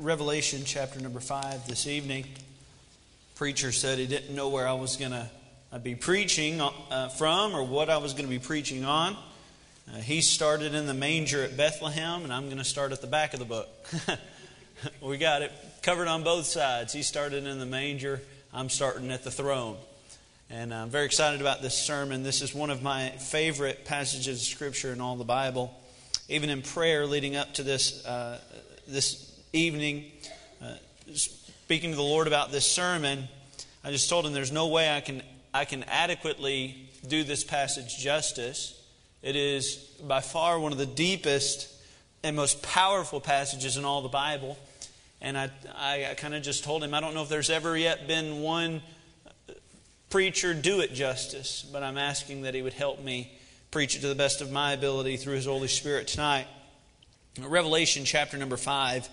Revelation chapter number 5 this evening. Preacher said he didn't know where I was going to uh, be preaching uh, from or what I was going to be preaching on. Uh, he started in the manger at Bethlehem, and I'm going to start at the back of the book. we got it covered on both sides. He started in the manger, I'm starting at the throne. And I'm very excited about this sermon. This is one of my favorite passages of Scripture in all the Bible. Even in prayer leading up to this, uh, this evening, uh, speaking to the Lord about this sermon, I just told him there's no way I can, I can adequately do this passage justice. It is by far one of the deepest and most powerful passages in all the Bible. And I, I, I kind of just told him, I don't know if there's ever yet been one preacher do it justice, but I'm asking that he would help me preach it to the best of my ability through his Holy Spirit tonight. Revelation chapter number 5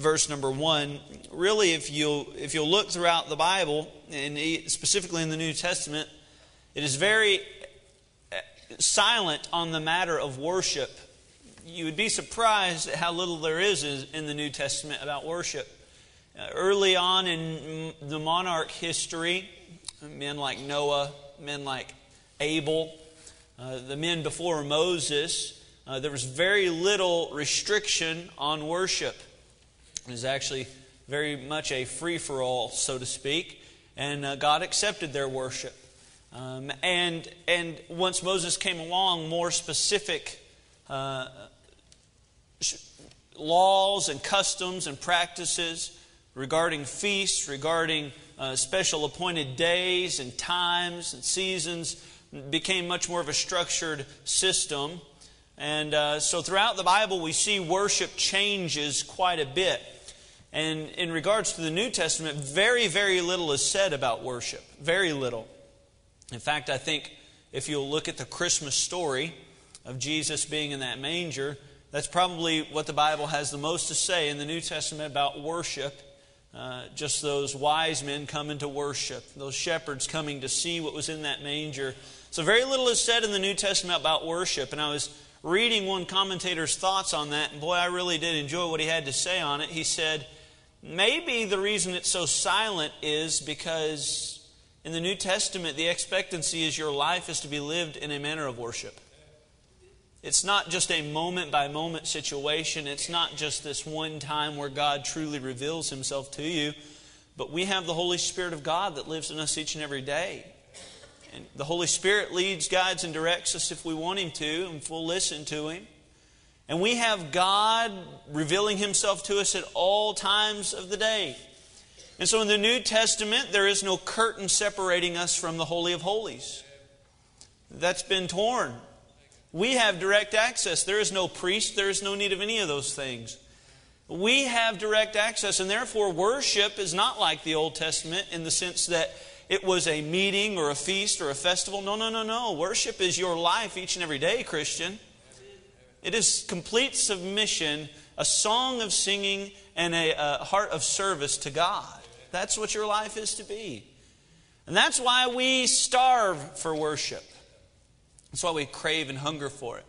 verse number 1 really if you if you'll look throughout the bible and specifically in the new testament it is very uh, silent on the matter of worship you would be surprised at how little there is in the new testament about worship uh, early on in the monarch history men like Noah, men like Abel, uh, the men before Moses, uh, there was very little restriction on worship. Was actually very much a free for all, so to speak, and uh, God accepted their worship. Um, and, and once Moses came along, more specific uh, laws and customs and practices regarding feasts, regarding uh, special appointed days and times and seasons became much more of a structured system. And uh, so throughout the Bible, we see worship changes quite a bit. And in regards to the New Testament, very, very little is said about worship. Very little. In fact, I think if you'll look at the Christmas story of Jesus being in that manger, that's probably what the Bible has the most to say in the New Testament about worship uh, just those wise men coming to worship, those shepherds coming to see what was in that manger. So, very little is said in the New Testament about worship. And I was reading one commentator's thoughts on that, and boy, I really did enjoy what he had to say on it. He said, maybe the reason it's so silent is because in the New Testament, the expectancy is your life is to be lived in a manner of worship. It's not just a moment by moment situation. It's not just this one time where God truly reveals himself to you. But we have the Holy Spirit of God that lives in us each and every day. And the Holy Spirit leads, guides, and directs us if we want Him to, and if we'll listen to Him. And we have God revealing Himself to us at all times of the day. And so in the New Testament, there is no curtain separating us from the Holy of Holies. That's been torn. We have direct access. There is no priest, there is no need of any of those things. We have direct access, and therefore, worship is not like the Old Testament in the sense that it was a meeting or a feast or a festival. No, no, no, no. Worship is your life each and every day, Christian. It is complete submission, a song of singing, and a, a heart of service to God. That's what your life is to be. And that's why we starve for worship. That's why we crave and hunger for it.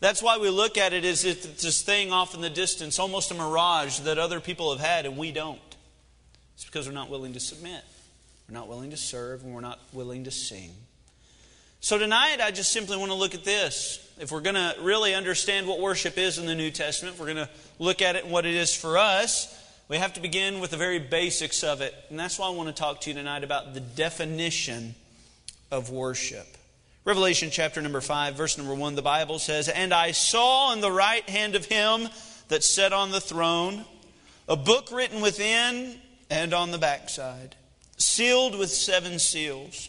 That's why we look at it as if it's this thing off in the distance, almost a mirage that other people have had and we don't. It's because we're not willing to submit. We're not willing to serve and we're not willing to sing. So tonight, I just simply want to look at this. If we're going to really understand what worship is in the New Testament, we're going to look at it and what it is for us, we have to begin with the very basics of it. And that's why I want to talk to you tonight about the definition of worship. Revelation chapter number 5, verse number 1, the Bible says, And I saw in the right hand of him that sat on the throne a book written within and on the backside, sealed with seven seals.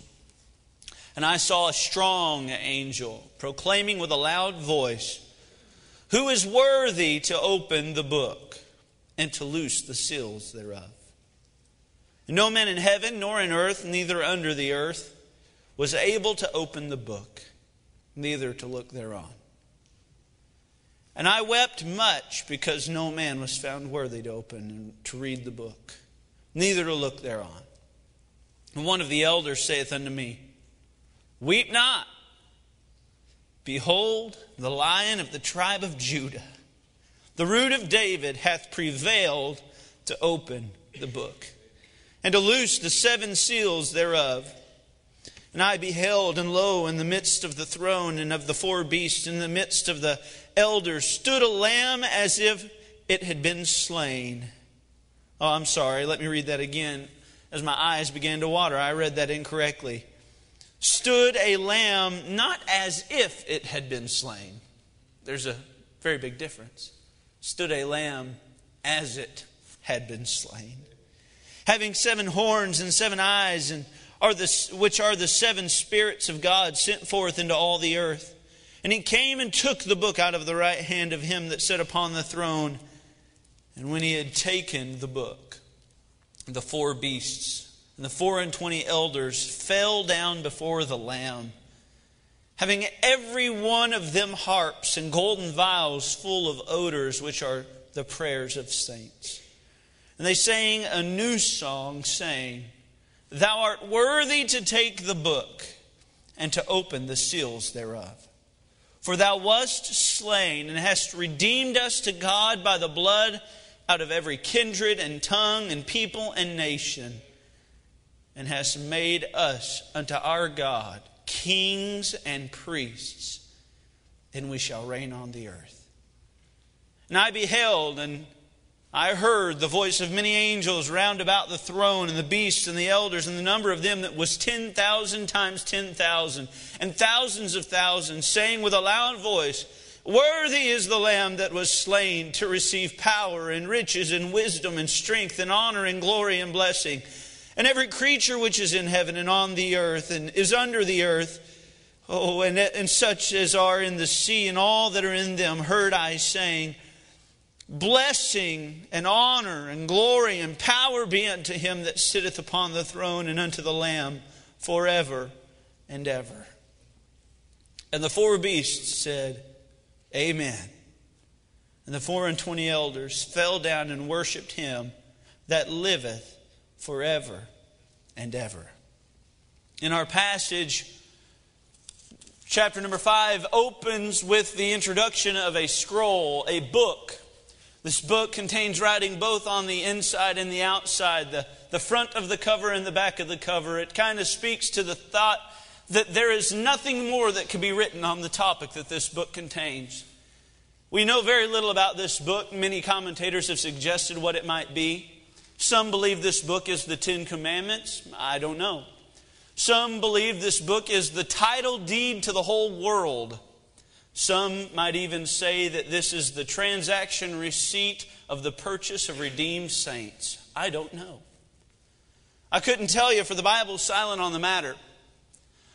And I saw a strong angel proclaiming with a loud voice, Who is worthy to open the book and to loose the seals thereof? And no man in heaven, nor in earth, neither under the earth, was able to open the book, neither to look thereon. And I wept much because no man was found worthy to open and to read the book, neither to look thereon. And one of the elders saith unto me, Weep not. Behold, the lion of the tribe of Judah, the root of David hath prevailed to open the book, and to loose the seven seals thereof. And I beheld, and lo, in the midst of the throne and of the four beasts, in the midst of the elders, stood a lamb as if it had been slain. Oh, I'm sorry. Let me read that again. As my eyes began to water, I read that incorrectly. Stood a lamb not as if it had been slain. There's a very big difference. Stood a lamb as it had been slain. Having seven horns and seven eyes, and are the, which are the seven spirits of God sent forth into all the earth. And he came and took the book out of the right hand of him that sat upon the throne. And when he had taken the book, the four beasts and the four and twenty elders fell down before the Lamb, having every one of them harps and golden vials full of odors, which are the prayers of saints. And they sang a new song, saying, Thou art worthy to take the book and to open the seals thereof. For thou wast slain and hast redeemed us to God by the blood out of every kindred and tongue and people and nation, and hast made us unto our God kings and priests, and we shall reign on the earth. And I beheld, and I heard the voice of many angels round about the throne, and the beasts and the elders, and the number of them that was ten thousand times ten thousand, and thousands of thousands, saying with a loud voice, Worthy is the Lamb that was slain to receive power and riches and wisdom and strength and honor and glory and blessing. And every creature which is in heaven and on the earth and is under the earth, oh, and, and such as are in the sea and all that are in them, heard I saying, Blessing and honor and glory and power be unto him that sitteth upon the throne and unto the Lamb forever and ever. And the four beasts said, Amen. And the four and twenty elders fell down and worshipped him that liveth forever and ever. In our passage, chapter number five opens with the introduction of a scroll, a book this book contains writing both on the inside and the outside, the, the front of the cover and the back of the cover. It kind of speaks to the thought that there is nothing more that can be written on the topic that this book contains. We know very little about this book. Many commentators have suggested what it might be. Some believe this book is the Ten Commandments. I don't know. Some believe this book is the title deed to the whole world. Some might even say that this is the transaction receipt of the purchase of redeemed saints. I don't know. I couldn't tell you, for the Bible's silent on the matter.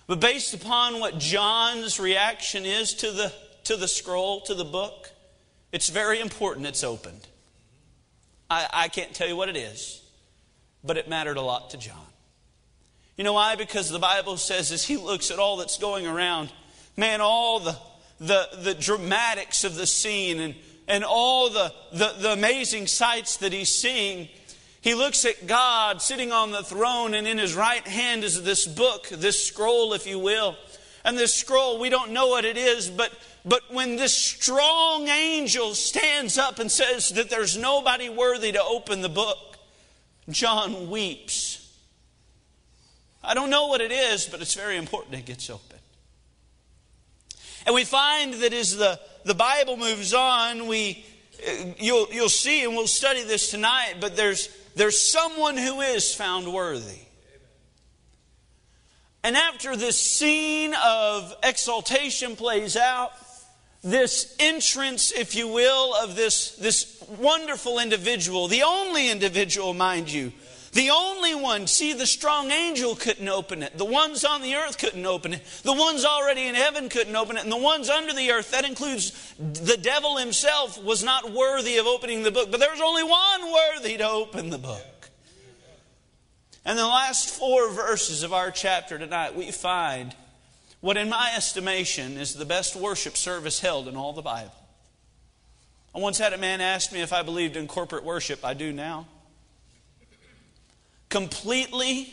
But based upon what John's reaction is to the, to the scroll, to the book, it's very important it's opened. I, I can't tell you what it is, but it mattered a lot to John. You know why? Because the Bible says as he looks at all that's going around, man, all the the, the dramatics of the scene and, and all the, the, the amazing sights that he's seeing, he looks at God sitting on the throne, and in his right hand is this book, this scroll, if you will. And this scroll, we don't know what it is, but, but when this strong angel stands up and says that there's nobody worthy to open the book, John weeps. I don't know what it is, but it's very important it gets open. And we find that as the, the Bible moves on, we, you'll, you'll see, and we'll study this tonight, but there's, there's someone who is found worthy. And after this scene of exaltation plays out, this entrance, if you will, of this, this wonderful individual, the only individual, mind you, the only one, see, the strong angel couldn't open it. The ones on the earth couldn't open it. The ones already in heaven couldn't open it. And the ones under the earth, that includes the devil himself, was not worthy of opening the book. But there was only one worthy to open the book. And the last four verses of our chapter tonight, we find what, in my estimation, is the best worship service held in all the Bible. I once had a man ask me if I believed in corporate worship. I do now completely,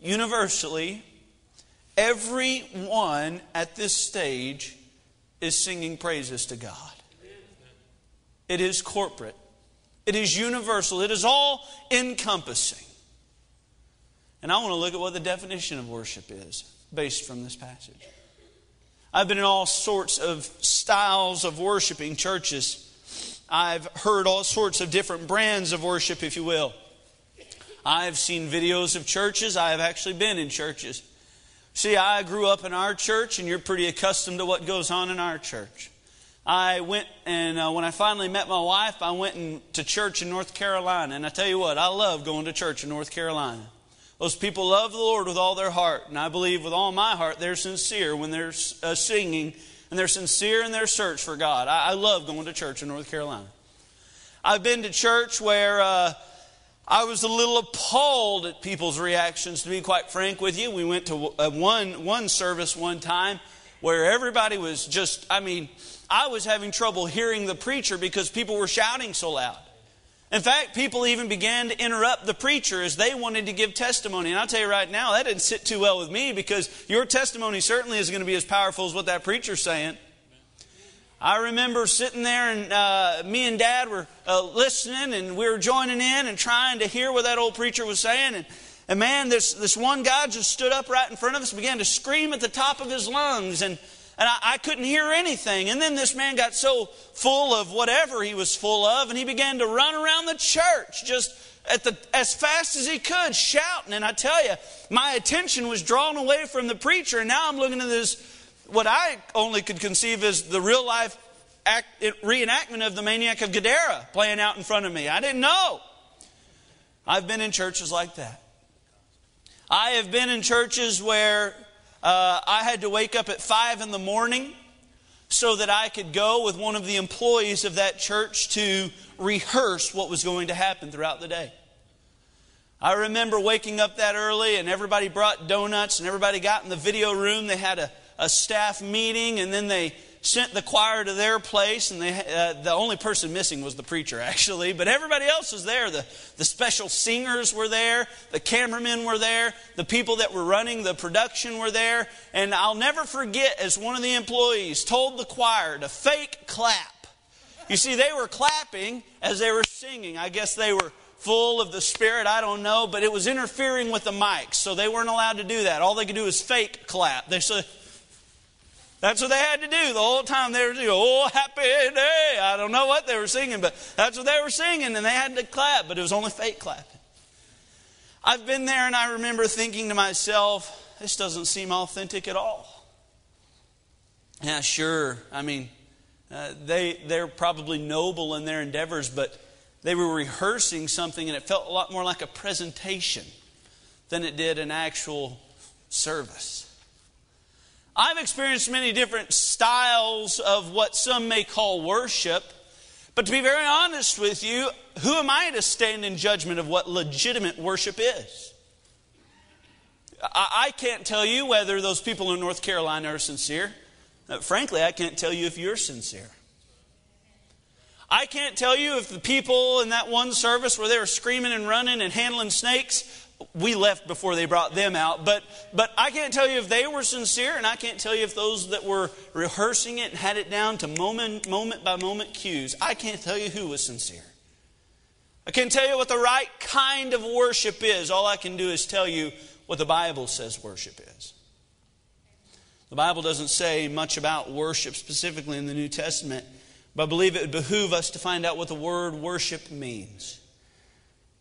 universally, everyone at this stage is singing praises to God. it is corporate, it is universal, it is all encompassing. And I want to look at what the definition of worship is based from this passage. I've been in all sorts of styles of worshiping churches. I've heard all sorts of different brands of worship, if you will. I've seen videos of churches. I have actually been in churches. See, I grew up in our church, and you're pretty accustomed to what goes on in our church. I went and uh, when I finally met my wife, I went in, to church in North Carolina. And I tell you what, I love going to church in North Carolina. Those people love the Lord with all their heart, and I believe with all my heart they're sincere when they're uh, singing, and they're sincere in their search for God. I, I, love going to church in North Carolina. I've been to church where uh, I was a little appalled at people's reactions, to be quite frank with you. We went to uh, one, one service one time where everybody was just, I mean, I was having trouble hearing the preacher because people were shouting so loud. In fact, people even began to interrupt the preacher as they wanted to give testimony. And I'll tell you right now, that didn't sit too well with me because your testimony certainly isn't going to be as powerful as what that preacher's saying. I remember sitting there and uh, me and Dad were uh, listening and we were joining in and trying to hear what that old preacher was saying. And, and man, this, this one guy just stood up right in front of us and began to scream at the top of his lungs. And and I, I, couldn't hear anything. And then this man got so full of whatever he was full of, and he began to run around the church just the, as fast as he could, shouting. And I tell you, my attention was drawn away from the preacher, and now I'm looking at this, what I only could conceive as the real life act, reenactment of the Maniac of Gadara playing out in front of me. I didn't know. I've been in churches like that. I have been in churches where uh, I had to wake up at 5 in the morning so that I could go with one of the employees of that church to rehearse what was going to happen throughout the day. I remember waking up that early and everybody brought donuts and everybody got in the video room. They had a, a staff meeting and then they sent the choir to their place, and they, uh, the only person missing was the preacher, actually. But everybody else was there. The, the special singers were there, the cameramen were there, the people that were running the production were there. And I'll never forget, as one of the employees told the choir to fake clap. You see, they were clapping as they were singing. I guess they were full of the Spirit, I don't know, but it was interfering with the mics, so they weren't allowed to do that. All they could do was fake clap. They said, that's what they had to do the whole time. They were doing, oh, happy day. I don't know what they were singing, but that's what they were singing, and they had to clap, but it was only fake clapping. I've been there, and I remember thinking to myself, this doesn't seem authentic at all. Yeah, sure. I mean, uh, they, they're probably noble in their endeavors, but they were rehearsing something, and it felt a lot more like a presentation than it did an actual service. I've experienced many different styles of what some may call worship. But to be very honest with you, who am I to stand in judgment of what legitimate worship is? I, can't tell you whether those people in North Carolina are sincere. Uh, frankly, I can't tell you if you're sincere. I can't tell you if the people in that one service where they were screaming and running and handling snakes we left before they brought them out. But, but I can't tell you if they were sincere, and I can't tell you if those that were rehearsing it and had it down to moment, moment by moment cues, I can't tell you who was sincere. I can't tell you what the right kind of worship is. All I can do is tell you what the Bible says worship is. The Bible doesn't say much about worship specifically in the New Testament, but I believe it would behoove us to find out what the word worship means.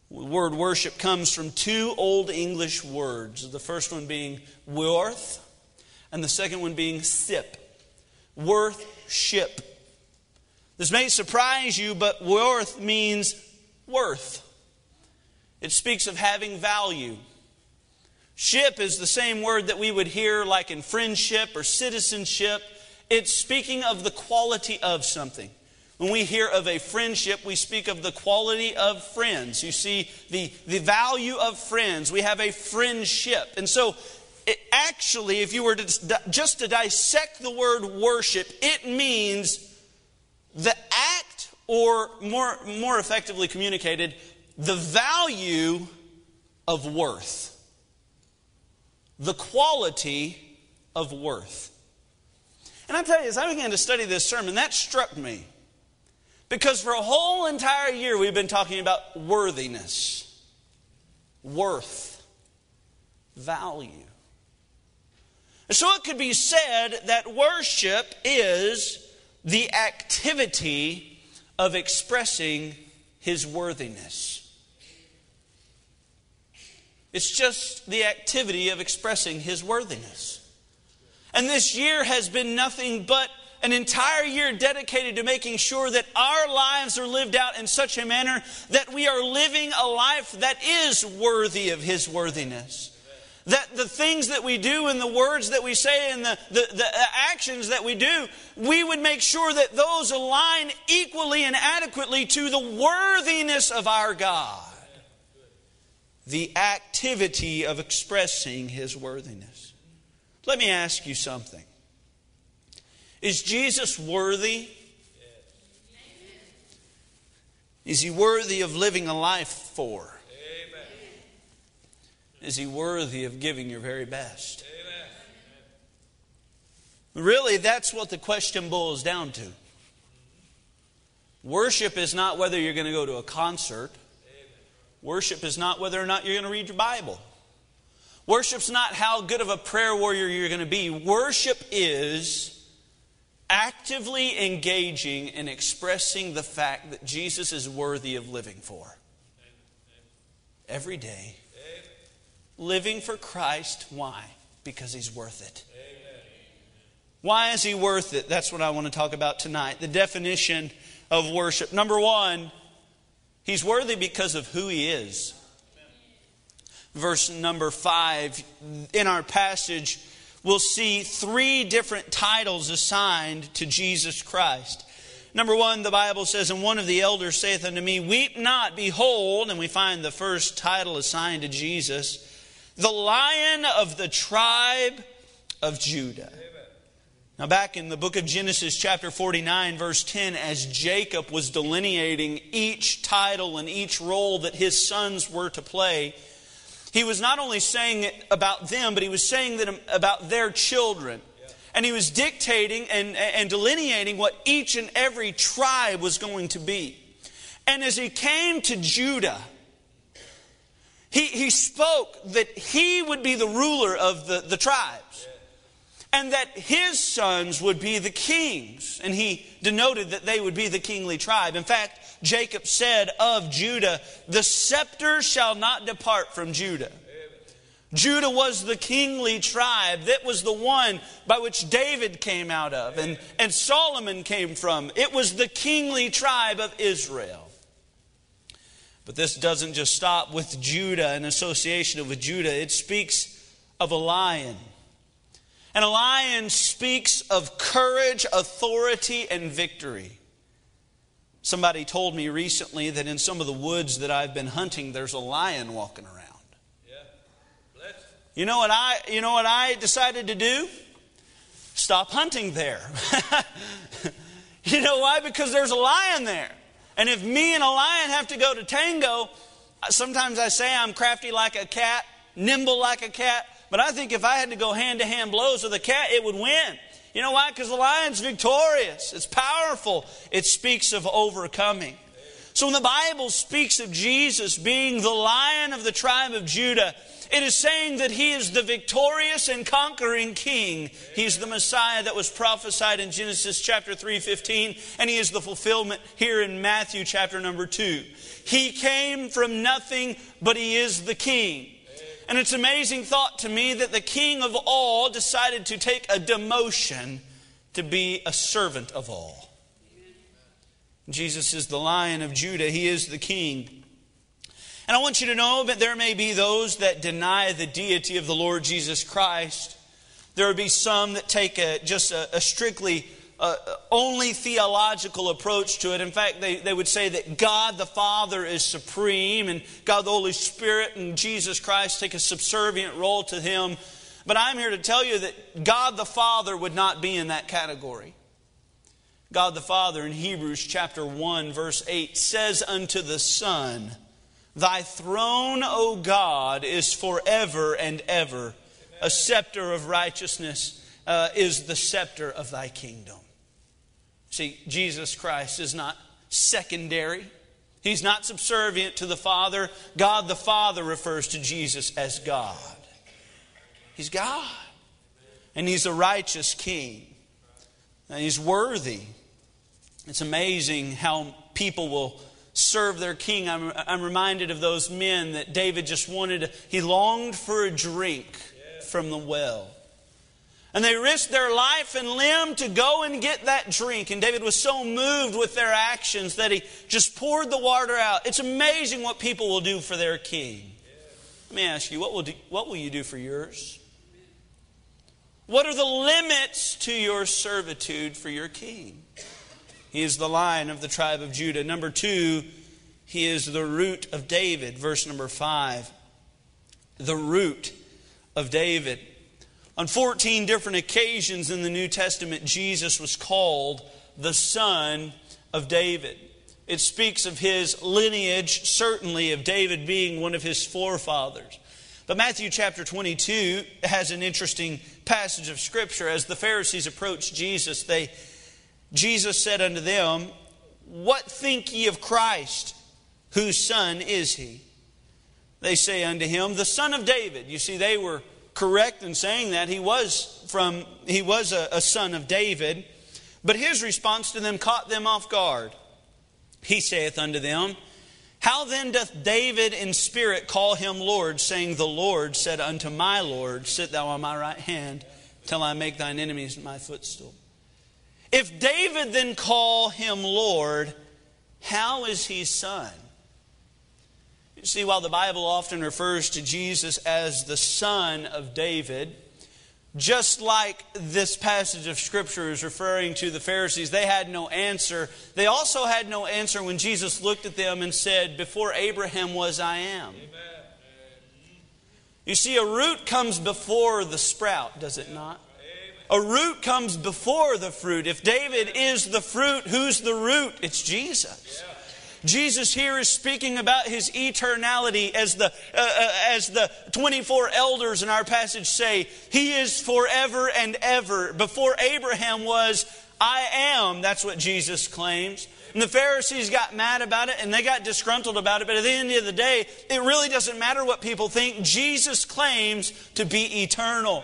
The word worship comes from two Old English words, the first one being worth, and the second one being sip. Worth, ship. This may surprise you, but worth means worth. It speaks of having value. Ship is the same word that we would hear like in friendship or citizenship. It's speaking of the quality of something. When we hear of a friendship, we speak of the quality of friends. You see, the, the value of friends. We have a friendship. And so, it actually, if you were to just to dissect the word worship, it means the act, or more, more effectively communicated, the value of worth. The quality of worth. And I tell you, as I began to study this sermon, that struck me. Because for a whole entire year, we've been talking about worthiness, worth, value. And so it could be said that worship is the activity of expressing his worthiness. It's just the activity of expressing his worthiness. And this year has been nothing but an entire year dedicated to making sure that our lives are lived out in such a manner that we are living a life that is worthy of His worthiness. That the things that we do and the words that we say and the, the, the actions that we do, we would make sure that those align equally and adequately to the worthiness of our God. The activity of expressing His worthiness. Let me ask you something. Is Jesus worthy? Is he worthy of living a life for? Is he worthy of giving your very best? Really, that's what the question boils down to. Worship is not whether you're going to go to a concert. Worship is not whether or not you're going to read your Bible. Worship's not how good of a prayer warrior you're going to be. Worship is actively engaging and expressing the fact that Jesus is worthy of living for. Every day. Living for Christ. Why? Because he's worth it. Why is he worth it? That's what I want to talk about tonight. The definition of worship. Number one, he's worthy because of who he is. Verse number five in our passage we'll see three different titles assigned to Jesus Christ. Number one, the Bible says, And one of the elders saith unto me, Weep not, behold, and we find the first title assigned to Jesus, the lion of the tribe of Judah. Now, back in the book of Genesis, chapter 49, verse 10, as Jacob was delineating each title and each role that his sons were to play, he was not only saying it about them, but he was saying that about their children. And he was dictating and, and delineating what each and every tribe was going to be. And as he came to Judah, he, he spoke that he would be the ruler of the, the tribes and that his sons would be the kings. And he denoted that they would be the kingly tribe. In fact, Jacob said of Judah, The scepter shall not depart from Judah. Judah was the kingly tribe. That was the one by which David came out of and, and Solomon came from. It was the kingly tribe of Israel. But this doesn't just stop with Judah and association with Judah, it speaks of a lion. And a lion speaks of courage, authority, and victory. Somebody told me recently that in some of the woods that I've been hunting, there's a lion walking around. Yeah. You know what I you know what I decided to do? Stop hunting there. you know why? Because there's a lion there. And if me and a lion have to go to tango, sometimes I say I'm crafty like a cat, nimble like a cat, but I think if I had to go hand to hand blows with a cat, it would win. You know why? Because the lion's victorious. It's powerful. It speaks of overcoming. So when the Bible speaks of Jesus being the lion of the tribe of Judah, it is saying that he is the victorious and conquering king. He's the Messiah that was prophesied in Genesis chapter 3:15 and he is the fulfillment here in Matthew chapter number 2. He came from nothing, but he is the king. And it's an amazing thought to me that the king of all decided to take a demotion to be a servant of all. Jesus is the lion of Judah, he is the king. And I want you to know that there may be those that deny the deity of the Lord Jesus Christ. There will be some that take a, just a, a strictly uh, only theological approach to it. In fact, they, they would say that God the Father is supreme and God the Holy Spirit and Jesus Christ take a subservient role to Him. But I'm here to tell you that God the Father would not be in that category. God the Father in Hebrews chapter 1, verse 8 says unto the Son, Thy throne, O God, is forever and ever. A scepter of righteousness uh, is the scepter of thy kingdom. See, Jesus Christ is not secondary. He's not subservient to the Father. God the Father refers to Jesus as God. He's God. And He's a righteous King. And He's worthy. It's amazing how people will serve their king. I'm, I'm reminded of those men that David just wanted, he longed for a drink from the well. And they risked their life and limb to go and get that drink. And David was so moved with their actions that he just poured the water out. It's amazing what people will do for their king. Let me ask you, what will, do, what will you do for yours? What are the limits to your servitude for your king? He is the lion of the tribe of Judah. Number two, he is the root of David. Verse number five. The root of David. On 14 different occasions in the New Testament, Jesus was called the Son of David. It speaks of his lineage, certainly of David being one of his forefathers. But Matthew chapter 22 has an interesting passage of Scripture. As the Pharisees approached Jesus, they Jesus said unto them, What think ye of Christ? Whose son is he? They say unto him, The son of David. You see, they were correct in saying that. He was from he was a, a son of David. But his response to them caught them off guard. He saith unto them, How then doth David in spirit call him Lord, saying, The Lord said unto my Lord, Sit thou on my right hand, till I make thine enemies my footstool. If David then call him Lord, how is he son? You see, while the Bible often refers to Jesus as the son of David, just like this passage of Scripture is referring to the Pharisees, they had no answer. They also had no answer when Jesus looked at them and said, Before Abraham was, I am. Amen. You see, a root comes before the sprout, does it not? A root comes before the fruit. If David is the fruit, who's the root? It's Jesus. Jesus here is speaking about his eternality as the, uh, uh, as the 24 elders in our passage say, He is forever and ever. Before Abraham was, I am. That's what Jesus claims. And the Pharisees got mad about it and they got disgruntled about it. But at the end of the day, it really doesn't matter what people think. Jesus claims to be eternal.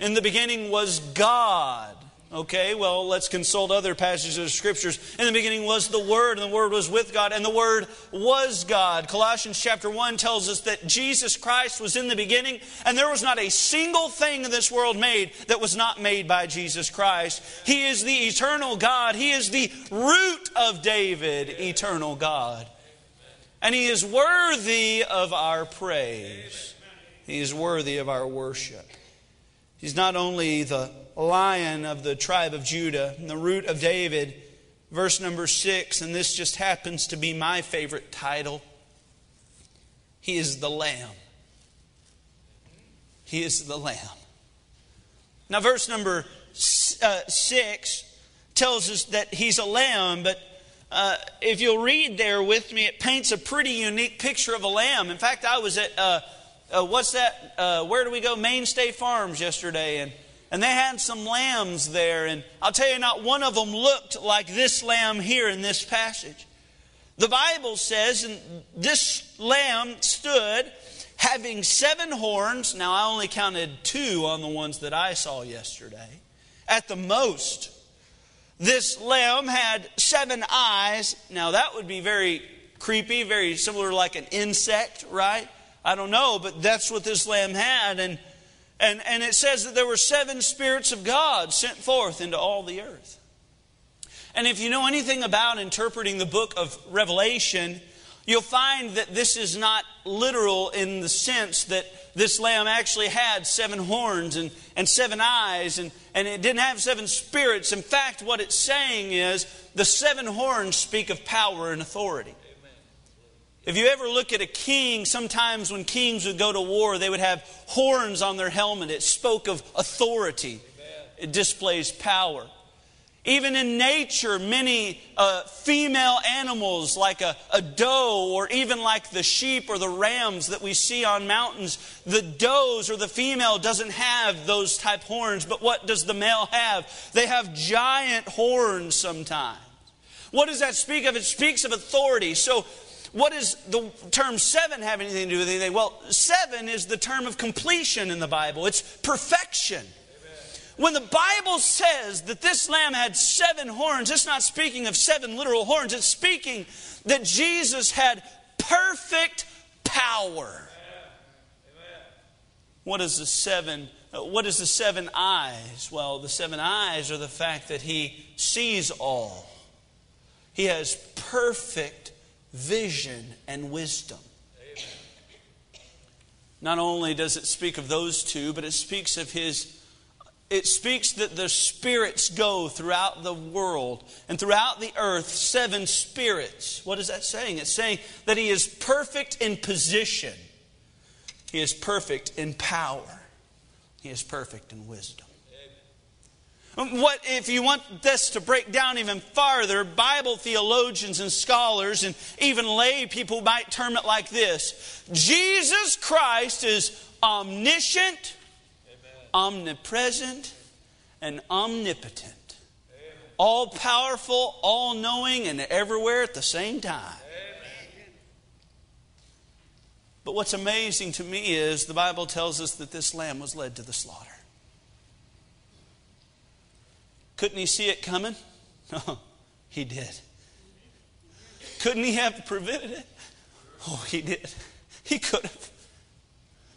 In the beginning was God. Okay, well, let's consult other passages of scriptures. In the beginning was the Word, and the Word was with God, and the Word was God. Colossians chapter 1 tells us that Jesus Christ was in the beginning, and there was not a single thing in this world made that was not made by Jesus Christ. He is the eternal God, He is the root of David, eternal God. And He is worthy of our praise, He is worthy of our worship. He's not only the lion of the tribe of Judah and the root of David. Verse number six, and this just happens to be my favorite title. He is the Lamb. He is the Lamb. Now, verse number uh, six tells us that he's a lamb, but uh, if you'll read there with me, it paints a pretty unique picture of a lamb. In fact, I was at. Uh, uh, what's that? Uh, where do we go? Mainstay Farms yesterday, and and they had some lambs there. And I'll tell you, not one of them looked like this lamb here in this passage. The Bible says, and this lamb stood having seven horns. Now, I only counted two on the ones that I saw yesterday. At the most, this lamb had seven eyes. Now, that would be very creepy, very similar like an insect, right? I don't know, but that's what this lamb had. And, and, and it says that there were seven spirits of God sent forth into all the earth. And if you know anything about interpreting the book of Revelation, you'll find that this is not literal in the sense that this lamb actually had seven horns and, and seven eyes, and, and it didn't have seven spirits. In fact, what it's saying is the seven horns speak of power and authority. If you ever look at a king, sometimes when kings would go to war, they would have horns on their helmet. It spoke of authority, it displays power. Even in nature, many uh, female animals, like a, a doe or even like the sheep or the rams that we see on mountains, the does or the female doesn't have those type horns, but what does the male have? They have giant horns sometimes. What does that speak of? It speaks of authority. So, what does the term seven have anything to do with anything? Well, seven is the term of completion in the Bible, it's perfection. When the Bible says that this lamb had seven horns, it's not speaking of seven literal horns. It's speaking that Jesus had perfect power. What is the seven? Uh, what is the seven eyes? Well, the seven eyes are the fact that he sees all. He has perfect vision and wisdom. Not only does it speak of those two, but it speaks of his it speaks that the spirits go throughout the world and throughout the earth, seven spirits. What is that saying? It's saying that he is perfect in position, he is perfect in power, he is perfect in wisdom. Um, what if you want this to break down even farther? Bible theologians and scholars and even lay people might term it like this: Jesus Christ is omniscient, omnipresent, and omnipotent. All powerful, all knowing, and everywhere at the same time. But what's amazing to me is the Bible tells us that this lamb was led to the slaughter. Couldn't he see it coming? No, he did. Couldn't he have prevented it? Oh, he did. He could have.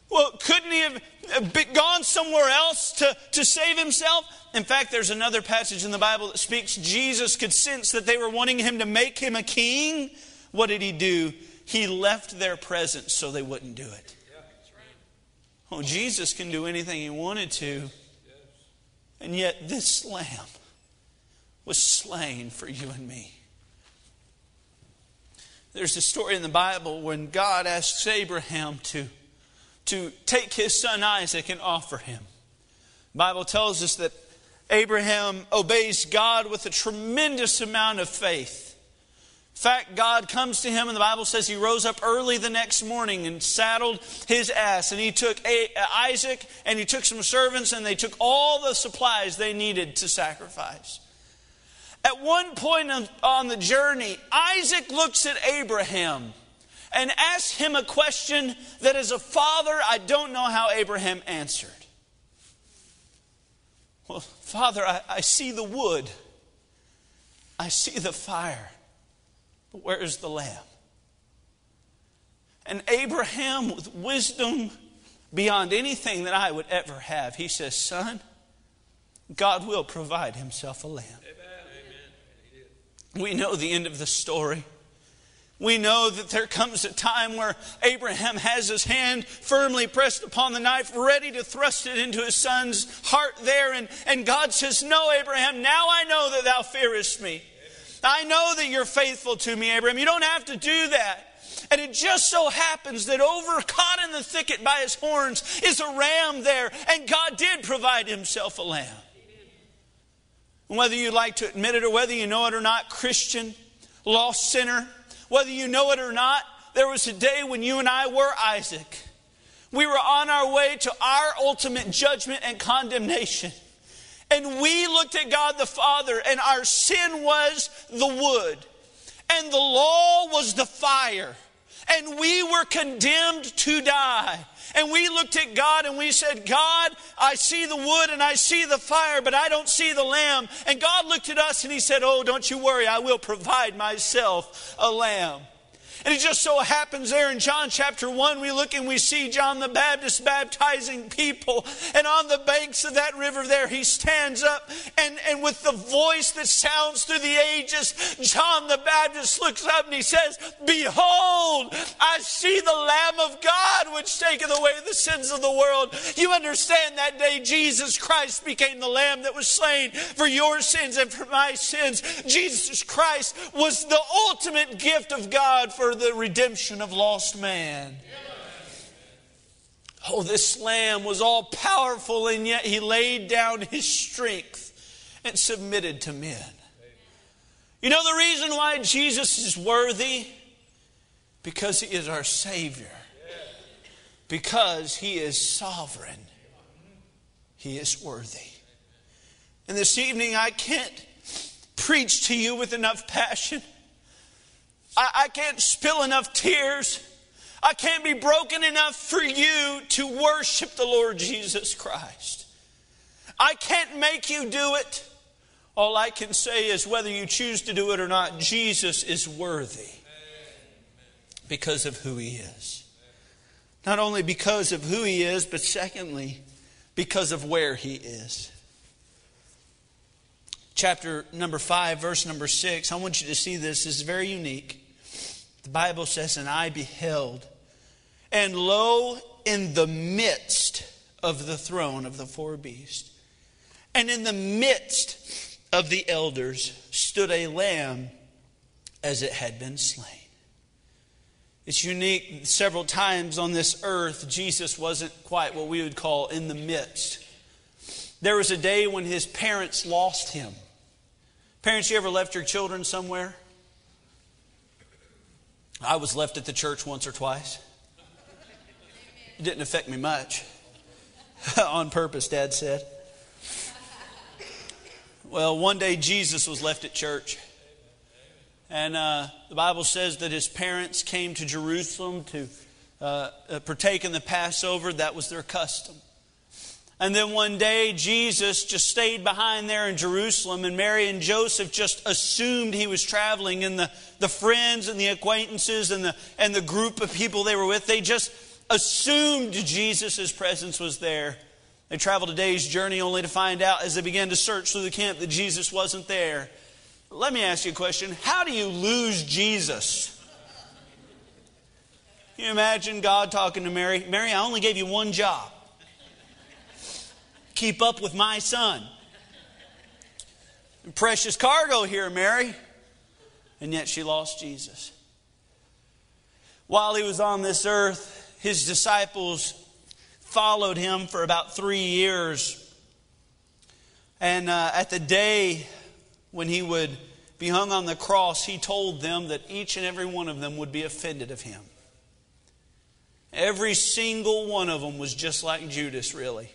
Well, couldn't he have gone somewhere else to, to save himself? In fact, there's another passage in the Bible that speaks Jesus could sense that they were wanting him to make him a king. What did he do? He left their presence so they wouldn't do it. Oh, Jesus can do anything he wanted to. And yet, this lamb was slain for you and me. There's a story in the Bible when God asks Abraham to to take his son Isaac and offer him. The Bible tells us that Abraham obeys God with a tremendous amount of faith. Fact, God comes to him, and the Bible says he rose up early the next morning and saddled his ass. And he took uh, Isaac and he took some servants, and they took all the supplies they needed to sacrifice. At one point on the journey, Isaac looks at Abraham and asks him a question that as a father, I don't know how Abraham answered. Well, Father, I, I see the wood, I see the fire, but where is the lamb? And Abraham, with wisdom beyond anything that I would ever have, he says, Son, God will provide himself a lamb. Amen. We know the end of the story we know that there comes a time where Abraham has his hand firmly pressed upon the knife, ready to thrust it into his son's heart there. And, and God says, No, Abraham, now I know that thou fearest me. I know that you're faithful to me, Abraham. You don't have to do that. And it just so happens that over caught in the thicket by his horns is a ram there, and God did provide himself a lamb. And whether you like to admit it or whether you know it or not, Christian, lost sinner, whether you know it or not, there was a day when you and I were Isaac. We were on our way to our ultimate judgment and condemnation. And we looked at God the Father, and our sin was the wood, and the law was the fire, and we were condemned to die. And we looked at God and we said, God, I see the wood and I see the fire, but I don't see the lamb. And God looked at us and He said, Oh, don't you worry, I will provide myself a lamb. And it just so happens there in John chapter 1, we look and we see John the Baptist baptizing people. And on the banks of that river there, he stands up and, and with the voice that sounds through the ages, John the Baptist looks up and he says, Behold, I see the Lamb of God which taketh away the sins of the world. You understand that day Jesus Christ became the Lamb that was slain for your sins and for my sins. Jesus Christ was the ultimate gift of God for the redemption of lost man. Oh, this lamb was all powerful, and yet he laid down his strength and submitted to men. You know the reason why Jesus is worthy? Because he is our Savior. Because he is sovereign. He is worthy. And this evening, I can't preach to you with enough passion. I, I can't spill enough tears. I can't be broken enough for you to worship the Lord Jesus Christ. I can't make you do it. All I can say is whether you choose to do it or not, Jesus is worthy because of who he is. Not only because of who he is, but secondly, because of where he is. Chapter number 5, verse number 6, I want you to see this. This is very unique. The Bible says, And I beheld, and lo, in the midst of the throne of the four beasts, and in the midst of the elders stood a lamb as it had been slain. It's unique. Several times on this earth, Jesus wasn't quite what we would call in the midst. There was a day when his parents lost him. Parents, you ever left your children somewhere? I was left at the church once or twice. It didn't affect me much. On purpose, Dad said. Well, one day Jesus was left at church. And uh, the Bible says that his parents came to Jerusalem to uh, uh, partake in the Passover. That was their custom. And then one day, Jesus just stayed behind there in Jerusalem, and Mary and Joseph just assumed he was traveling, and the, the friends and the acquaintances and the, and the group of people they were with, they just assumed Jesus' presence was there. They traveled a day's journey only to find out as they began to search through the camp that Jesus wasn't there. Let me ask you a question How do you lose Jesus? Can you imagine God talking to Mary? Mary, I only gave you one job keep up with my son. Precious cargo here, Mary. And yet she lost Jesus. While he was on this earth, his disciples followed him for about three years. And uh, at the day when he would be hung on the cross, he told them that each and every one of them would be offended of him. Every single one of them was just like Judas, really.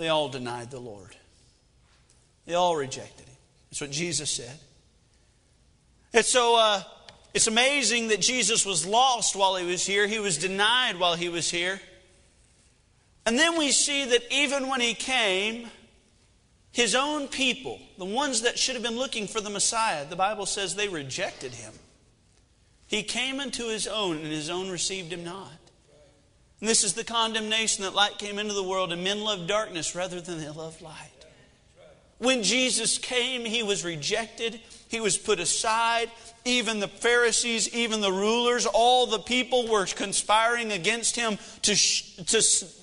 They all denied the Lord. They all rejected him. That's what Jesus said. And so uh, it's amazing that Jesus was lost while he was here, he was denied while he was here. And then we see that even when he came, his own people, the ones that should have been looking for the Messiah, the Bible says they rejected him. He came unto his own, and his own received him not. And this is the condemnation that light came into the world, and men loved darkness rather than they loved light. When Jesus came, he was rejected, he was put aside. Even the Pharisees, even the rulers, all the people were conspiring against him to, sh- to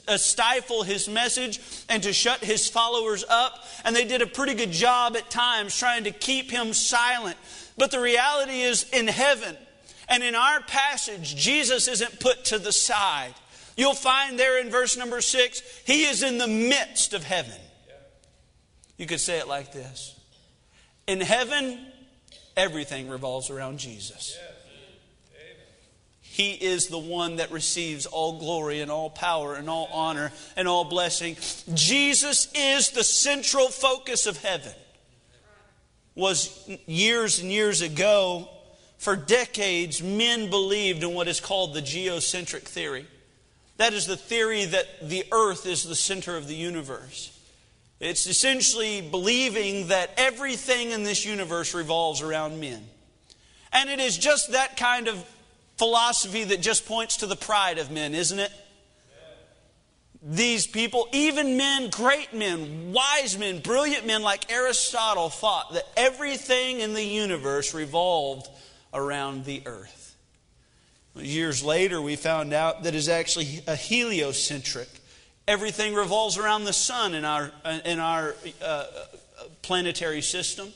uh, stifle his message and to shut his followers up. And they did a pretty good job at times trying to keep him silent. But the reality is, in heaven and in our passage, Jesus isn't put to the side. You'll find there in verse number six, He is in the midst of heaven. You could say it like this In heaven, everything revolves around Jesus. He is the one that receives all glory and all power and all honor and all blessing. Jesus is the central focus of heaven. Was years and years ago, for decades, men believed in what is called the geocentric theory. That is the theory that the earth is the center of the universe. It's essentially believing that everything in this universe revolves around men. And it is just that kind of philosophy that just points to the pride of men, isn't it? These people, even men, great men, wise men, brilliant men like Aristotle, thought that everything in the universe revolved around the earth. Years later, we found out that is actually a heliocentric. Everything revolves around the sun in our, in our uh, planetary system.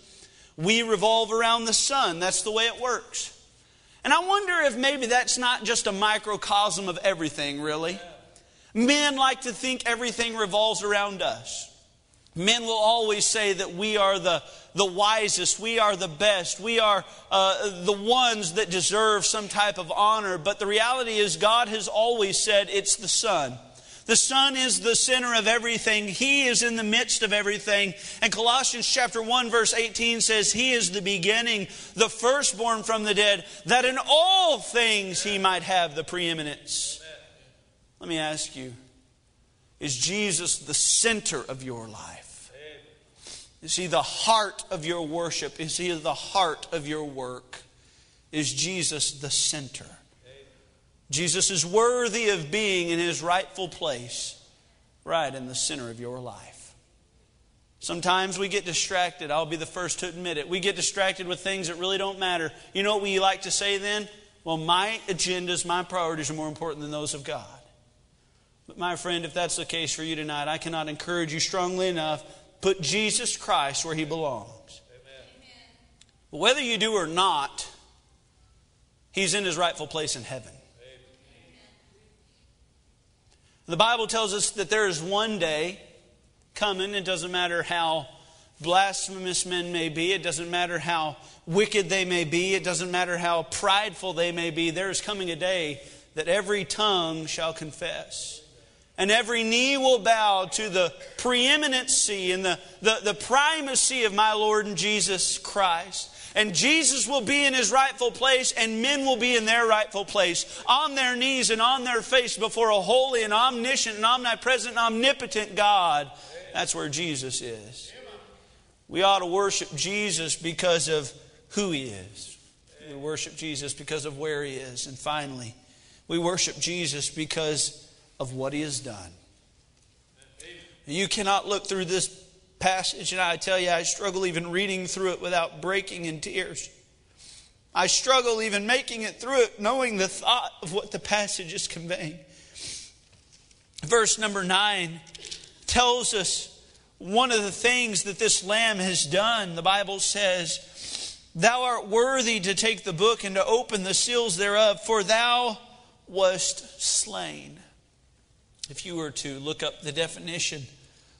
We revolve around the sun. That's the way it works. And I wonder if maybe that's not just a microcosm of everything, really. Men like to think everything revolves around us. Men will always say that we are the, the wisest, we are the best, we are uh, the ones that deserve some type of honor. But the reality is, God has always said it's the Son. The Son is the center of everything. He is in the midst of everything. And Colossians chapter 1 verse 18 says, He is the beginning, the firstborn from the dead, that in all things He might have the preeminence. Let me ask you, is Jesus the center of your life? Is He the heart of your worship? Is He the heart of your work? Is Jesus the center? Jesus is worthy of being in his rightful place, right in the center of your life. Sometimes we get distracted. I'll be the first to admit it. We get distracted with things that really don't matter. You know what we like to say then? Well, my agendas, my priorities are more important than those of God. But my friend, if that's the case for you tonight, I cannot encourage you strongly enough. Put Jesus Christ where he belongs. Amen. Whether you do or not, he's in his rightful place in heaven. The Bible tells us that there is one day coming, it doesn't matter how blasphemous men may be, it doesn't matter how wicked they may be, it doesn't matter how prideful they may be, there is coming a day that every tongue shall confess. And every knee will bow to the preeminency and the, the, the primacy of my Lord and Jesus Christ. And Jesus will be in his rightful place, and men will be in their rightful place, on their knees and on their face before a holy and omniscient and omnipresent and omnipotent God. That's where Jesus is. We ought to worship Jesus because of who he is. We worship Jesus because of where he is. And finally, we worship Jesus because of what he has done. You cannot look through this passage, and I tell you, I struggle even reading through it without breaking in tears. I struggle even making it through it, knowing the thought of what the passage is conveying. Verse number nine tells us one of the things that this lamb has done. The Bible says, Thou art worthy to take the book and to open the seals thereof, for thou wast slain. If you were to look up the definition,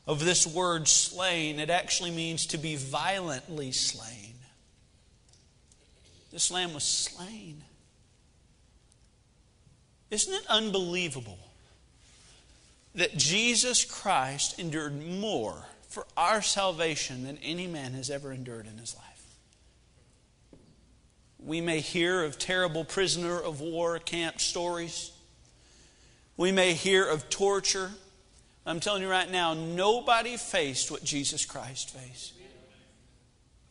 of this word slain, it actually means to be violently slain. This lamb was slain. Isn't it unbelievable that Jesus Christ endured more for our salvation than any man has ever endured in his life? We may hear of terrible prisoner of war camp stories. We may hear of torture. I'm telling you right now, nobody faced what Jesus Christ faced.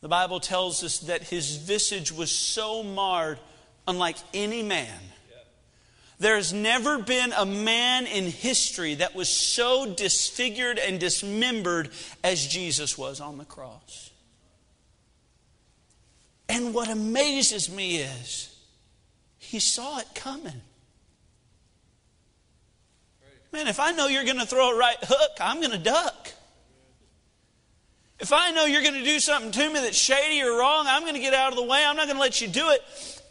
The Bible tells us that his visage was so marred, unlike any man. There has never been a man in history that was so disfigured and dismembered as Jesus was on the cross. And what amazes me is he saw it coming. Man, if I know you're going to throw a right hook, I'm going to duck. If I know you're going to do something to me that's shady or wrong, I'm going to get out of the way. I'm not going to let you do it.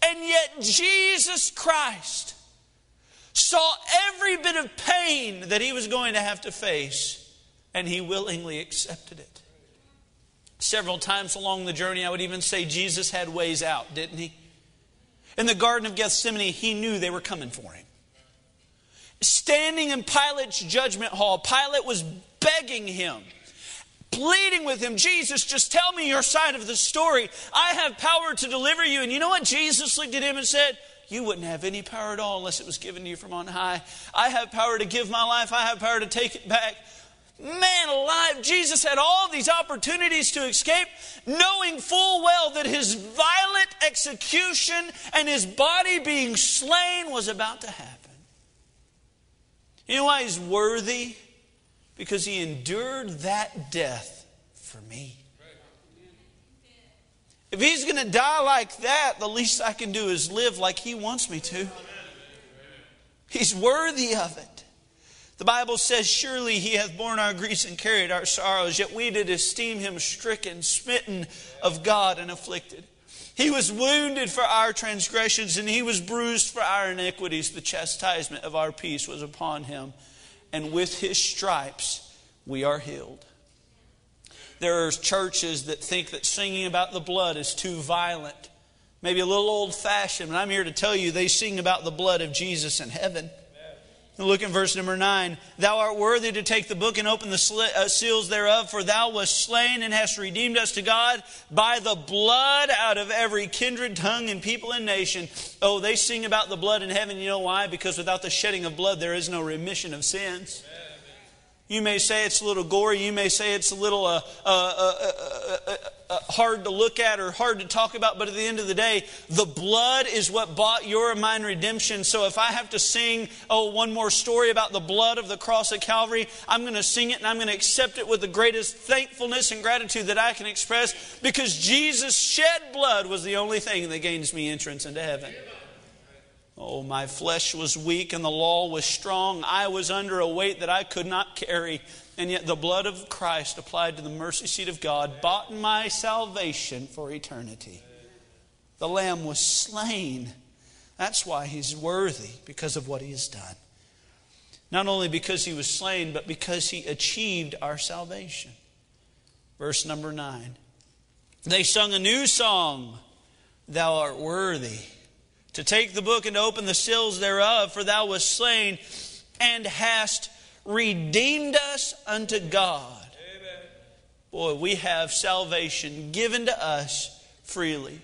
And yet, Jesus Christ saw every bit of pain that he was going to have to face, and he willingly accepted it. Several times along the journey, I would even say Jesus had ways out, didn't he? In the Garden of Gethsemane, he knew they were coming for him standing in Pilate's judgment hall, Pilate was begging him, pleading with him, Jesus, just tell me your side of the story. I have power to deliver you. And you know what? Jesus looked at him and said, you wouldn't have any power at all unless it was given to you from on high. I have power to give my life, I have power to take it back. Man alive, Jesus had all these opportunities to escape, knowing full well that his violent execution and his body being slain was about to happen. You know why he's worthy? Because he endured that death for me. If he's going to die like that, the least I can do is live like he wants me to. He's worthy of it. The Bible says, Surely he hath borne our griefs and carried our sorrows, yet we did esteem him stricken, smitten of God, and afflicted. He was wounded for our transgressions, and he was bruised for our iniquities. The chastisement of our peace was upon him, and with his stripes we are healed. There are churches that think that singing about the blood is too violent, maybe a little old fashioned, but I'm here to tell you they sing about the blood of Jesus in heaven. Look in verse number 9. Thou art worthy to take the book and open the uh, seals thereof, for thou wast slain and hast redeemed us to God by the blood out of every kindred, tongue, and people and nation. Oh, they sing about the blood in heaven. You know why? Because without the shedding of blood, there is no remission of sins. You may say it's a little gory. You may say it's a little uh, uh, uh, Uh, hard to look at or hard to talk about, but at the end of the day, the blood is what bought your and mine redemption. So if I have to sing, oh, one more story about the blood of the cross at Calvary, I'm going to sing it and I'm going to accept it with the greatest thankfulness and gratitude that I can express because Jesus shed blood was the only thing that gains me entrance into heaven. Oh, my flesh was weak and the law was strong. I was under a weight that I could not carry. And yet the blood of Christ applied to the mercy seat of God bought my salvation for eternity. The Lamb was slain. That's why he's worthy, because of what he has done. Not only because he was slain, but because he achieved our salvation. Verse number 9. They sung a new song, Thou art worthy to take the book and to open the seals thereof, for thou wast slain and hast redeemed us unto God. Amen. Boy, we have salvation given to us freely.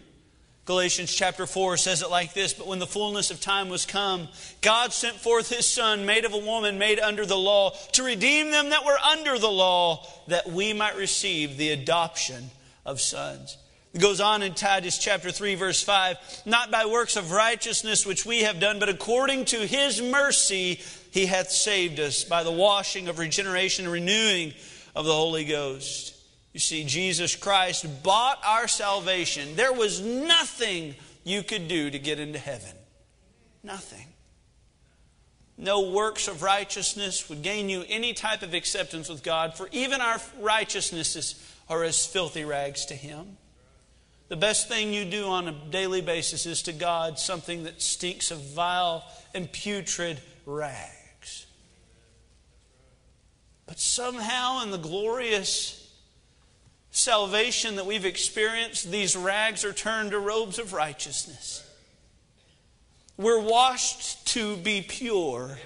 Galatians chapter 4 says it like this But when the fullness of time was come, God sent forth his Son, made of a woman, made under the law, to redeem them that were under the law, that we might receive the adoption of sons. It goes on in Titus chapter 3, verse 5 Not by works of righteousness which we have done, but according to his mercy he hath saved us by the washing of regeneration and renewing of the Holy Ghost. You see, Jesus Christ bought our salvation. There was nothing you could do to get into heaven. Nothing. No works of righteousness would gain you any type of acceptance with God, for even our righteousnesses are as filthy rags to Him. The best thing you do on a daily basis is to God something that stinks of vile and putrid rags. But somehow, in the glorious salvation that we've experienced, these rags are turned to robes of righteousness. We're washed to be pure.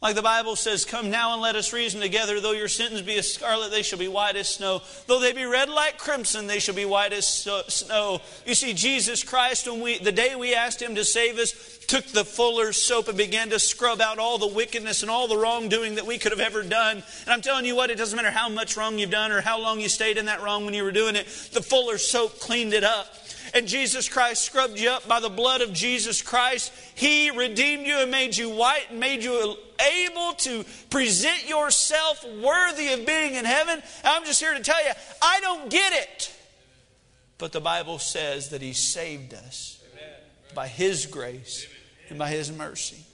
Like the Bible says, Come now and let us reason together. Though your sins be as scarlet, they shall be white as snow. Though they be red like crimson, they shall be white as snow. You see, Jesus Christ, when we, the day we asked Him to save us, took the fuller's soap and began to scrub out all the wickedness and all the wrongdoing that we could have ever done. And I'm telling you what, it doesn't matter how much wrong you've done or how long you stayed in that wrong when you were doing it, the fuller's soap cleaned it up and Jesus Christ scrubbed you up by the blood of Jesus Christ. He redeemed you and made you white and made you able to present yourself worthy of being in heaven. I'm just here to tell you, I don't get it. But the Bible says that He saved us by His grace and by His mercy.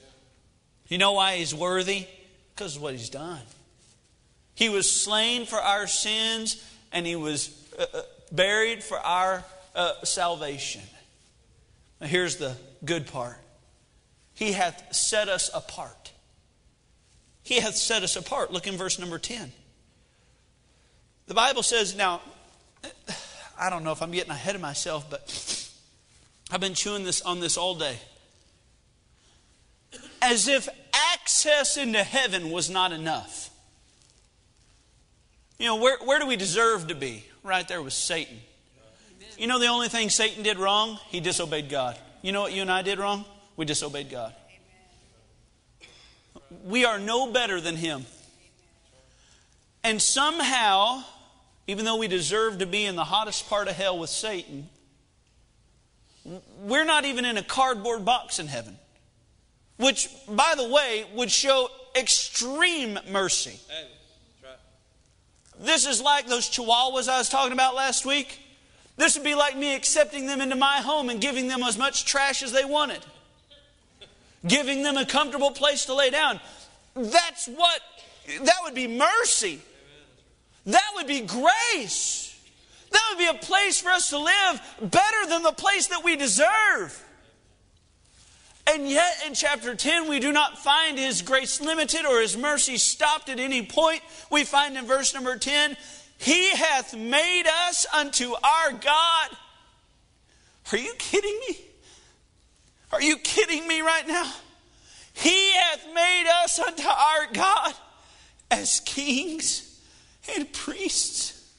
You know why He's worthy? Because of what He's done. He was slain for our sins and He was uh, uh buried for our uh, salvation. Now, here's the good part He hath set us apart. He hath set us apart. Look in verse number 10. The Bible says, now, I don't know if I'm getting ahead of myself, but I've been chewing this on this all day. As if access into heaven was not enough. You know, where, where do we deserve to be? Right there with Satan. You know the only thing Satan did wrong? He disobeyed God. You know what you and I did wrong? We disobeyed God. We are no better than him. And somehow, even though we deserve to be in the hottest part of hell with Satan, we're not even in a cardboard box in heaven. Which, by the way, would show extreme mercy. This is like those chihuahuas I was talking about last week. This would be like me accepting them into my home and giving them as much trash as they wanted, giving them a comfortable place to lay down. That's what, that would be mercy. That would be grace. That would be a place for us to live better than the place that we deserve. And yet, in chapter 10, we do not find his grace limited or his mercy stopped at any point. We find in verse number 10 he hath made us unto our God. Are you kidding me? Are you kidding me right now? He hath made us unto our God as kings and priests.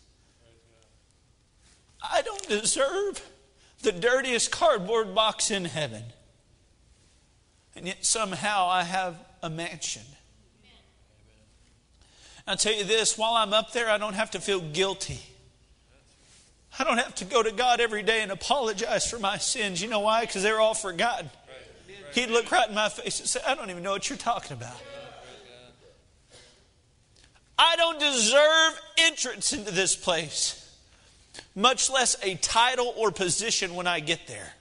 I don't deserve the dirtiest cardboard box in heaven. And yet somehow I have a mansion. I'll tell you this while I'm up there, I don't have to feel guilty. I don't have to go to God every day and apologize for my sins. You know why? Because they're all forgotten. He'd look right in my face and say, I don't even know what you're talking about. I don't deserve entrance into this place, much less a title or position when I get there.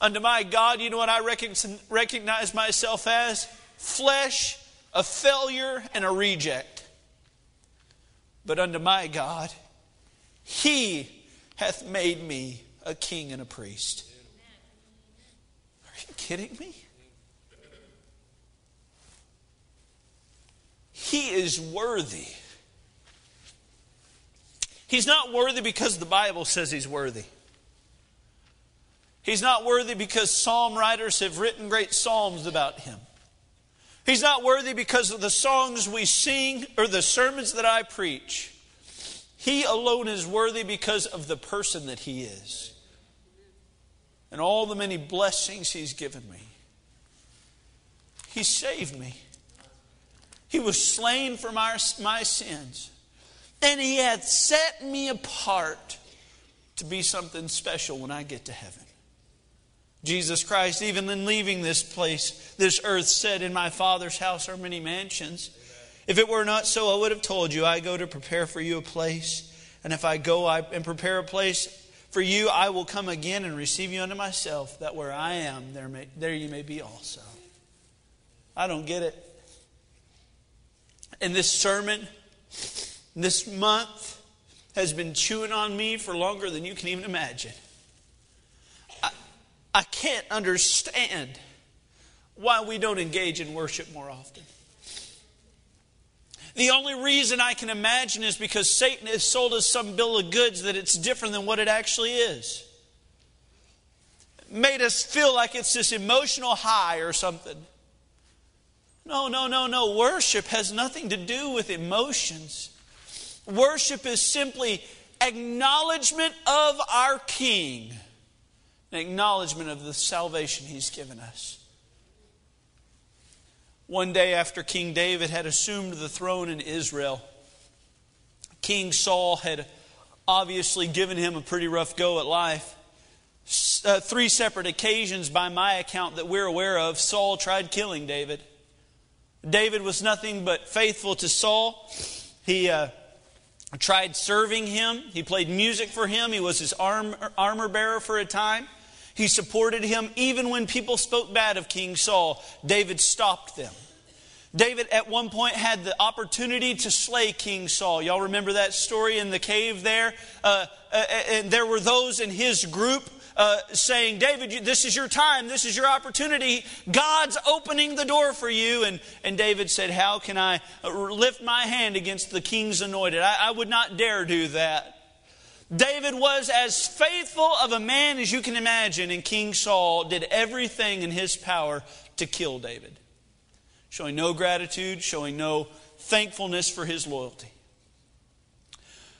Unto my God, you know what I recognize myself as? Flesh, a failure, and a reject. But unto my God, He hath made me a king and a priest. Are you kidding me? He is worthy. He's not worthy because the Bible says he's worthy. He's not worthy because psalm writers have written great psalms about him. He's not worthy because of the songs we sing or the sermons that I preach. He alone is worthy because of the person that he is and all the many blessings he's given me. He saved me. He was slain for my, my sins. And he hath set me apart to be something special when I get to heaven. Jesus Christ, even in leaving this place, this earth, said, In my Father's house are many mansions. If it were not so, I would have told you, I go to prepare for you a place. And if I go and prepare a place for you, I will come again and receive you unto myself, that where I am, there, may, there you may be also. I don't get it. And this sermon, this month, has been chewing on me for longer than you can even imagine. I can't understand why we don't engage in worship more often. The only reason I can imagine is because Satan has sold us some bill of goods that it's different than what it actually is. Made us feel like it's this emotional high or something. No, no, no, no. Worship has nothing to do with emotions. Worship is simply acknowledgement of our King an acknowledgement of the salvation he's given us. One day after King David had assumed the throne in Israel, King Saul had obviously given him a pretty rough go at life. Uh, three separate occasions, by my account, that we're aware of, Saul tried killing David. David was nothing but faithful to Saul. He uh, tried serving him, he played music for him, he was his arm, armor bearer for a time. He supported him even when people spoke bad of King Saul. David stopped them. David at one point had the opportunity to slay King Saul. Y'all remember that story in the cave there? Uh, uh, uh and there were those in his group uh, saying, David, this is your time. This is your opportunity. God's opening the door for you. And, and David said, How can I lift my hand against the king's anointed? I, I would not dare do that. David was as faithful of a man as you can imagine, and King Saul did everything in his power to kill David, showing no gratitude, showing no thankfulness for his loyalty.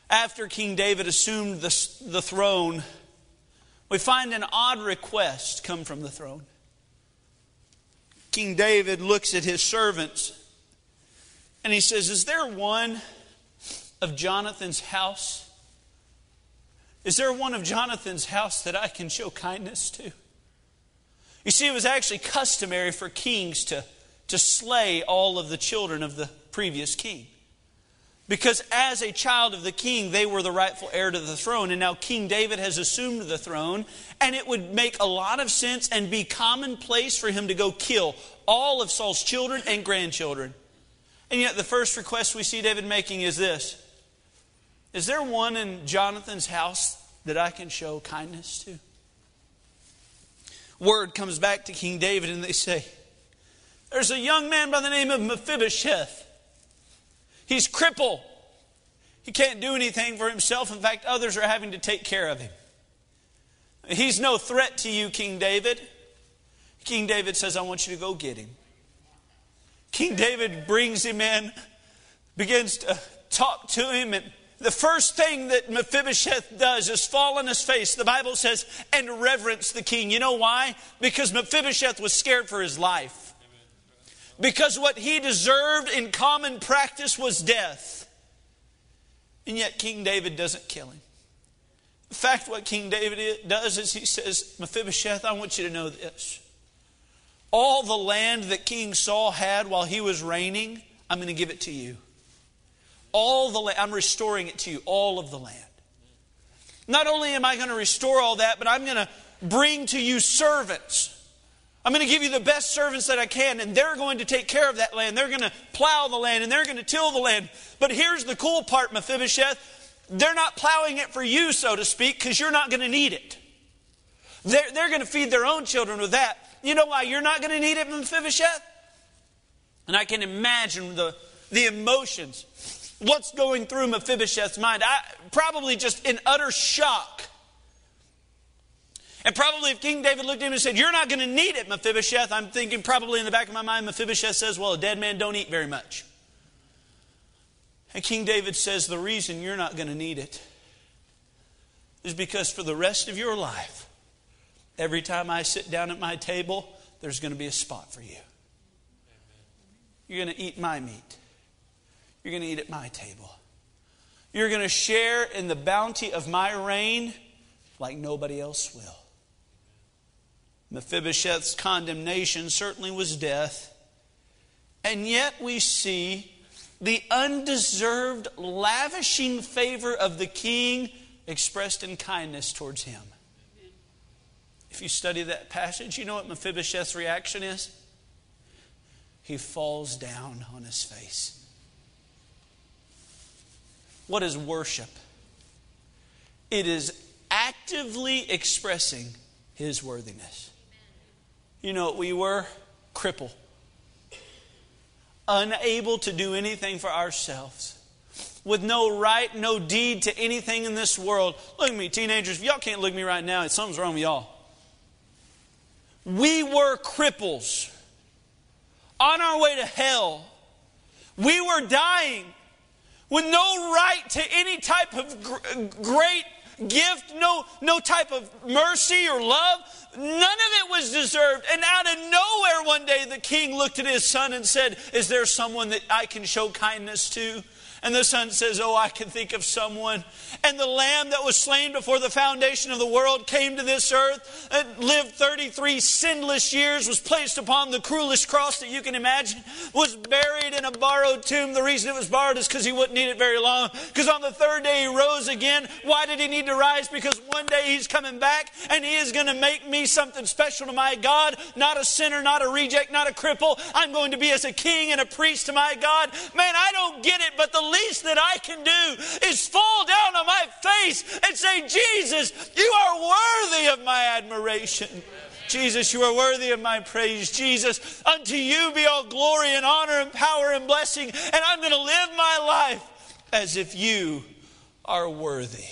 After King David assumed the, the throne, we find an odd request come from the throne. King David looks at his servants and he says, Is there one of Jonathan's house is there one of Jonathan's house that I can show kindness to? You see, it was actually customary for kings to, to slay all of the children of the previous king. Because as a child of the king, they were the rightful heir to the throne. And now King David has assumed the throne, and it would make a lot of sense and be commonplace for him to go kill all of Saul's children and grandchildren. And yet, the first request we see David making is this is there one in Jonathan's house that I can show kindness to? Word comes back to King David, and they say, There's a young man by the name of Mephibosheth. He's crippled. He can't do anything for himself. In fact, others are having to take care of him. He's no threat to you, King David. King David says, I want you to go get him. King David brings him in, begins to talk to him, and the first thing that Mephibosheth does is fall on his face, the Bible says, and reverence the king. You know why? Because Mephibosheth was scared for his life. Because what he deserved in common practice was death. And yet King David doesn't kill him. In fact, what King David does is he says, Mephibosheth, I want you to know this. All the land that King Saul had while he was reigning, I'm going to give it to you. All the land, I'm restoring it to you, all of the land. Not only am I going to restore all that, but I'm going to bring to you servants. I'm going to give you the best servants that I can, and they're going to take care of that land. They're going to plow the land, and they're going to till the land. But here's the cool part, Mephibosheth they're not plowing it for you, so to speak, because you're not going to need it. They're, they're going to feed their own children with that. You know why you're not going to need it, Mephibosheth? And I can imagine the, the emotions what's going through Mephibosheth's mind. I, probably just in utter shock. And probably if King David looked at him and said, You're not going to need it, Mephibosheth, I'm thinking probably in the back of my mind, Mephibosheth says, Well, a dead man don't eat very much. And King David says, The reason you're not going to need it is because for the rest of your life, every time I sit down at my table, there's going to be a spot for you. You're going to eat my meat. You're going to eat at my table. You're going to share in the bounty of my reign like nobody else will. Mephibosheth's condemnation certainly was death. And yet we see the undeserved, lavishing favor of the king expressed in kindness towards him. If you study that passage, you know what Mephibosheth's reaction is? He falls down on his face. What is worship? It is actively expressing His worthiness. You know what we were? Cripple. Unable to do anything for ourselves. With no right, no deed to anything in this world. Look at me, teenagers. If y'all can't look at me right now, something's wrong with y'all. We were cripples on our way to hell. We were dying with no right to any type of great gift, no, no type of mercy or love. None of it was deserved. And out of nowhere, one day, the king looked at his son and said, Is there someone that I can show kindness to? And the son says, Oh, I can think of someone. And the lamb that was slain before the foundation of the world came to this earth, and lived 33 sinless years, was placed upon the cruelest cross that you can imagine, was buried in a borrowed tomb. The reason it was borrowed is because he wouldn't need it very long. Because on the third day he rose again. Why did he need to rise? Because one day he's coming back and he is going to make me something special to my God. Not a sinner, not a reject, not a cripple. I'm going to be as a king and a priest to my God. Man, I don't get it, but the least that I can do is fall down on my face and say, Jesus, you are worthy of my admiration. Jesus, you are worthy of my praise. Jesus, unto you be all glory and honor and power and blessing. And I'm going to live my life as if you are worthy.